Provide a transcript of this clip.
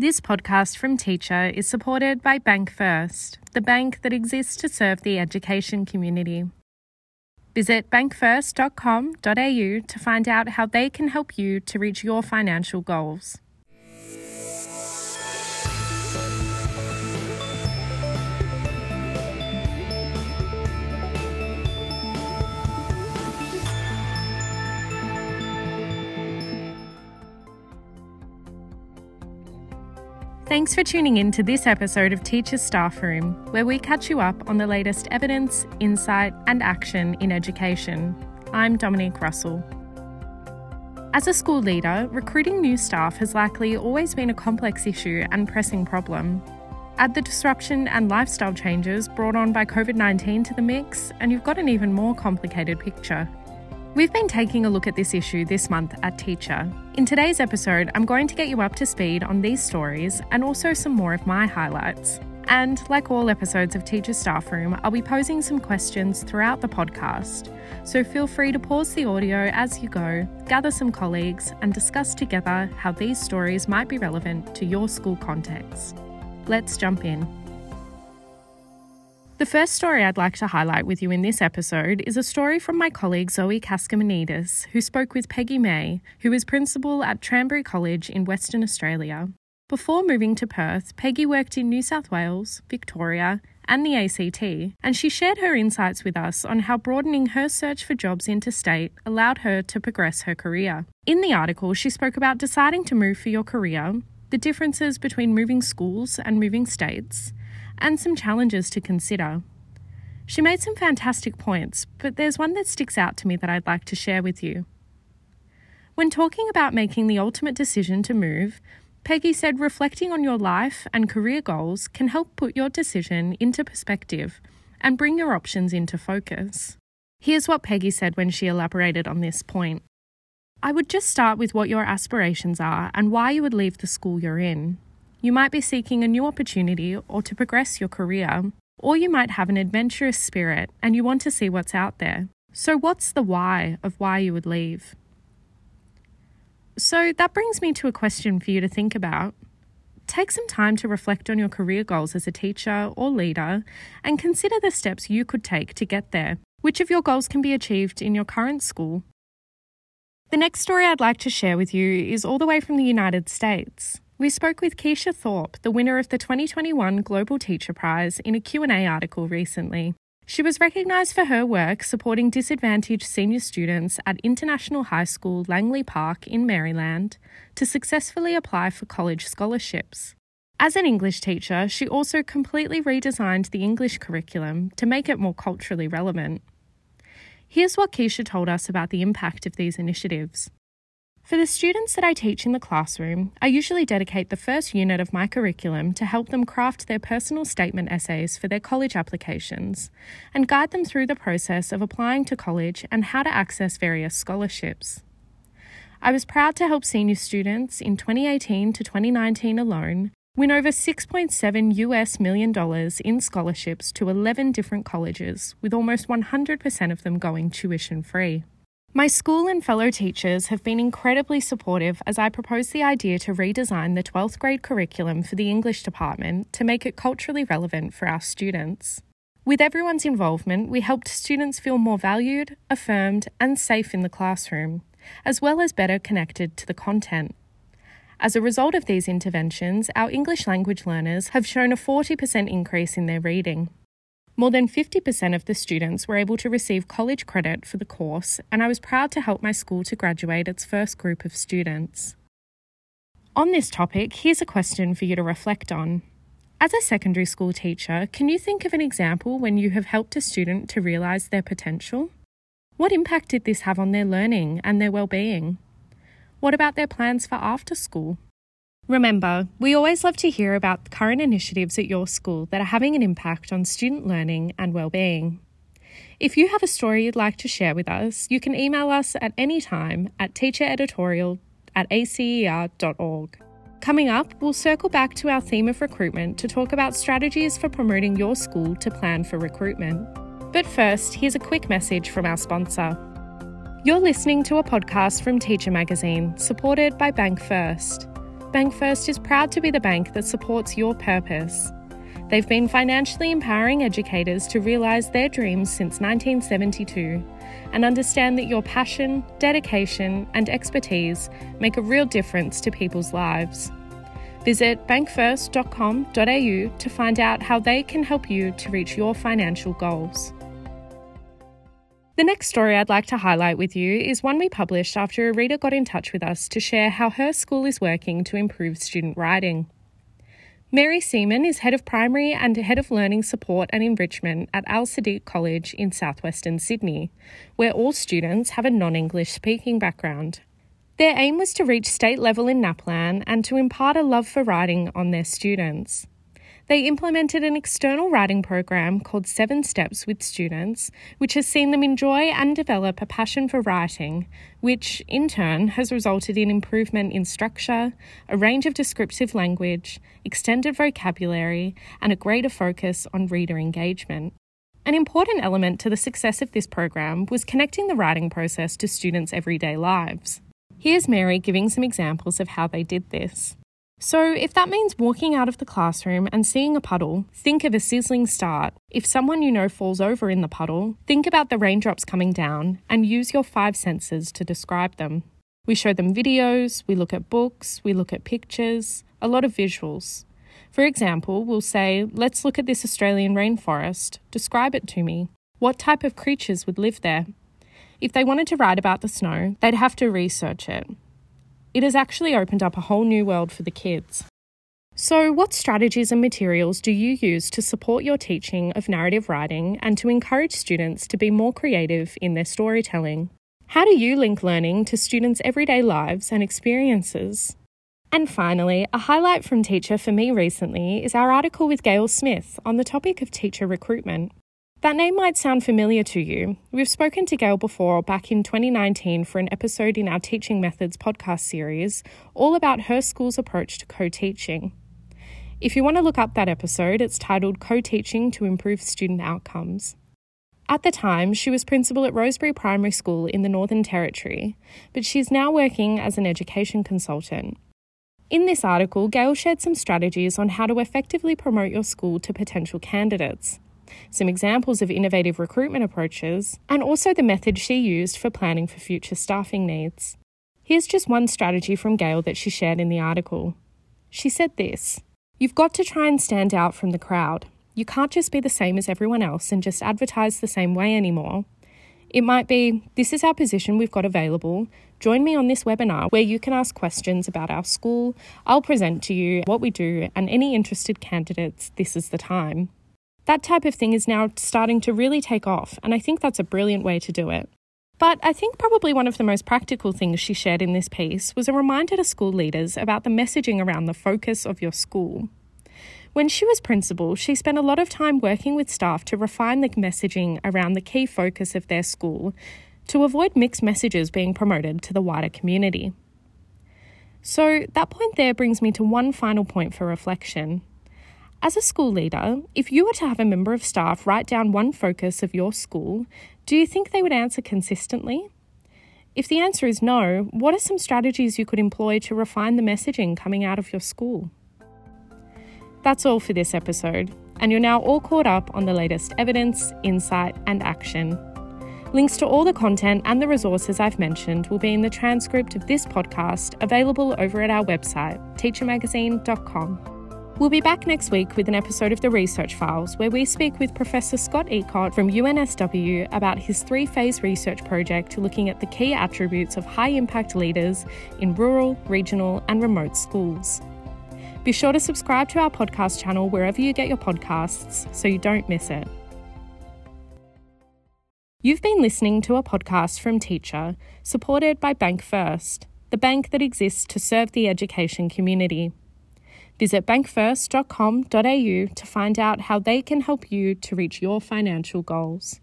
This podcast from Teacher is supported by Bank First, the bank that exists to serve the education community. Visit bankfirst.com.au to find out how they can help you to reach your financial goals. Thanks for tuning in to this episode of Teacher's Staff Room, where we catch you up on the latest evidence, insight, and action in education. I'm Dominique Russell. As a school leader, recruiting new staff has likely always been a complex issue and pressing problem. Add the disruption and lifestyle changes brought on by COVID 19 to the mix, and you've got an even more complicated picture. We've been taking a look at this issue this month at Teacher. In today's episode, I'm going to get you up to speed on these stories and also some more of my highlights. And like all episodes of Teacher Staff Room, I'll be posing some questions throughout the podcast. So feel free to pause the audio as you go, gather some colleagues, and discuss together how these stories might be relevant to your school context. Let's jump in. The first story I'd like to highlight with you in this episode is a story from my colleague Zoe Kaskamanidis, who spoke with Peggy May, who is principal at Tranby College in Western Australia. Before moving to Perth, Peggy worked in New South Wales, Victoria, and the ACT, and she shared her insights with us on how broadening her search for jobs interstate allowed her to progress her career. In the article, she spoke about deciding to move for your career, the differences between moving schools and moving states, and some challenges to consider. She made some fantastic points, but there's one that sticks out to me that I'd like to share with you. When talking about making the ultimate decision to move, Peggy said reflecting on your life and career goals can help put your decision into perspective and bring your options into focus. Here's what Peggy said when she elaborated on this point. I would just start with what your aspirations are and why you would leave the school you're in. You might be seeking a new opportunity or to progress your career, or you might have an adventurous spirit and you want to see what's out there. So, what's the why of why you would leave? So, that brings me to a question for you to think about. Take some time to reflect on your career goals as a teacher or leader and consider the steps you could take to get there. Which of your goals can be achieved in your current school? The next story I'd like to share with you is all the way from the United States. We spoke with Keisha Thorpe, the winner of the 2021 Global Teacher Prize, in a Q&A article recently. She was recognised for her work supporting disadvantaged senior students at International High School Langley Park in Maryland to successfully apply for college scholarships. As an English teacher, she also completely redesigned the English curriculum to make it more culturally relevant. Here's what Keisha told us about the impact of these initiatives. For the students that I teach in the classroom, I usually dedicate the first unit of my curriculum to help them craft their personal statement essays for their college applications and guide them through the process of applying to college and how to access various scholarships. I was proud to help senior students in 2018 to 2019 alone win over 6.7 US million dollars in scholarships to 11 different colleges, with almost 100% of them going tuition free. My school and fellow teachers have been incredibly supportive as I proposed the idea to redesign the 12th grade curriculum for the English department to make it culturally relevant for our students. With everyone's involvement, we helped students feel more valued, affirmed, and safe in the classroom, as well as better connected to the content. As a result of these interventions, our English language learners have shown a 40% increase in their reading. More than 50% of the students were able to receive college credit for the course, and I was proud to help my school to graduate its first group of students. On this topic, here's a question for you to reflect on. As a secondary school teacher, can you think of an example when you have helped a student to realise their potential? What impact did this have on their learning and their well-being? What about their plans for after school? Remember, we always love to hear about current initiatives at your school that are having an impact on student learning and well-being. If you have a story you'd like to share with us, you can email us at any time at teachereditorial at acer.org. Coming up, we'll circle back to our theme of recruitment to talk about strategies for promoting your school to plan for recruitment. But first, here's a quick message from our sponsor. You're listening to a podcast from Teacher Magazine, supported by Bank First. BankFirst is proud to be the bank that supports your purpose. They've been financially empowering educators to realise their dreams since 1972 and understand that your passion, dedication, and expertise make a real difference to people's lives. Visit bankfirst.com.au to find out how they can help you to reach your financial goals. The next story I'd like to highlight with you is one we published after a reader got in touch with us to share how her school is working to improve student writing. Mary Seaman is Head of Primary and Head of Learning Support and Enrichment at Al Sadiq College in southwestern Sydney, where all students have a non English speaking background. Their aim was to reach state level in NAPLAN and to impart a love for writing on their students. They implemented an external writing program called Seven Steps with students, which has seen them enjoy and develop a passion for writing, which in turn has resulted in improvement in structure, a range of descriptive language, extended vocabulary, and a greater focus on reader engagement. An important element to the success of this program was connecting the writing process to students' everyday lives. Here's Mary giving some examples of how they did this. So, if that means walking out of the classroom and seeing a puddle, think of a sizzling start. If someone you know falls over in the puddle, think about the raindrops coming down and use your five senses to describe them. We show them videos, we look at books, we look at pictures, a lot of visuals. For example, we'll say, Let's look at this Australian rainforest. Describe it to me. What type of creatures would live there? If they wanted to write about the snow, they'd have to research it. It has actually opened up a whole new world for the kids. So, what strategies and materials do you use to support your teaching of narrative writing and to encourage students to be more creative in their storytelling? How do you link learning to students' everyday lives and experiences? And finally, a highlight from Teacher for me recently is our article with Gail Smith on the topic of teacher recruitment. That name might sound familiar to you. We've spoken to Gail before back in 2019 for an episode in our Teaching Methods podcast series, all about her school's approach to co teaching. If you want to look up that episode, it's titled Co Teaching to Improve Student Outcomes. At the time, she was principal at Rosebery Primary School in the Northern Territory, but she's now working as an education consultant. In this article, Gail shared some strategies on how to effectively promote your school to potential candidates some examples of innovative recruitment approaches, and also the method she used for planning for future staffing needs. Here's just one strategy from Gail that she shared in the article. She said this You've got to try and stand out from the crowd. You can't just be the same as everyone else and just advertise the same way anymore. It might be this is our position we've got available. Join me on this webinar where you can ask questions about our school. I'll present to you what we do, and any interested candidates, this is the time. That type of thing is now starting to really take off, and I think that's a brilliant way to do it. But I think probably one of the most practical things she shared in this piece was a reminder to school leaders about the messaging around the focus of your school. When she was principal, she spent a lot of time working with staff to refine the messaging around the key focus of their school to avoid mixed messages being promoted to the wider community. So, that point there brings me to one final point for reflection. As a school leader, if you were to have a member of staff write down one focus of your school, do you think they would answer consistently? If the answer is no, what are some strategies you could employ to refine the messaging coming out of your school? That's all for this episode, and you're now all caught up on the latest evidence, insight, and action. Links to all the content and the resources I've mentioned will be in the transcript of this podcast available over at our website, teachermagazine.com. We'll be back next week with an episode of the Research Files where we speak with Professor Scott Eacott from UNSW about his three phase research project looking at the key attributes of high impact leaders in rural, regional, and remote schools. Be sure to subscribe to our podcast channel wherever you get your podcasts so you don't miss it. You've been listening to a podcast from Teacher, supported by Bank First, the bank that exists to serve the education community. Visit bankfirst.com.au to find out how they can help you to reach your financial goals.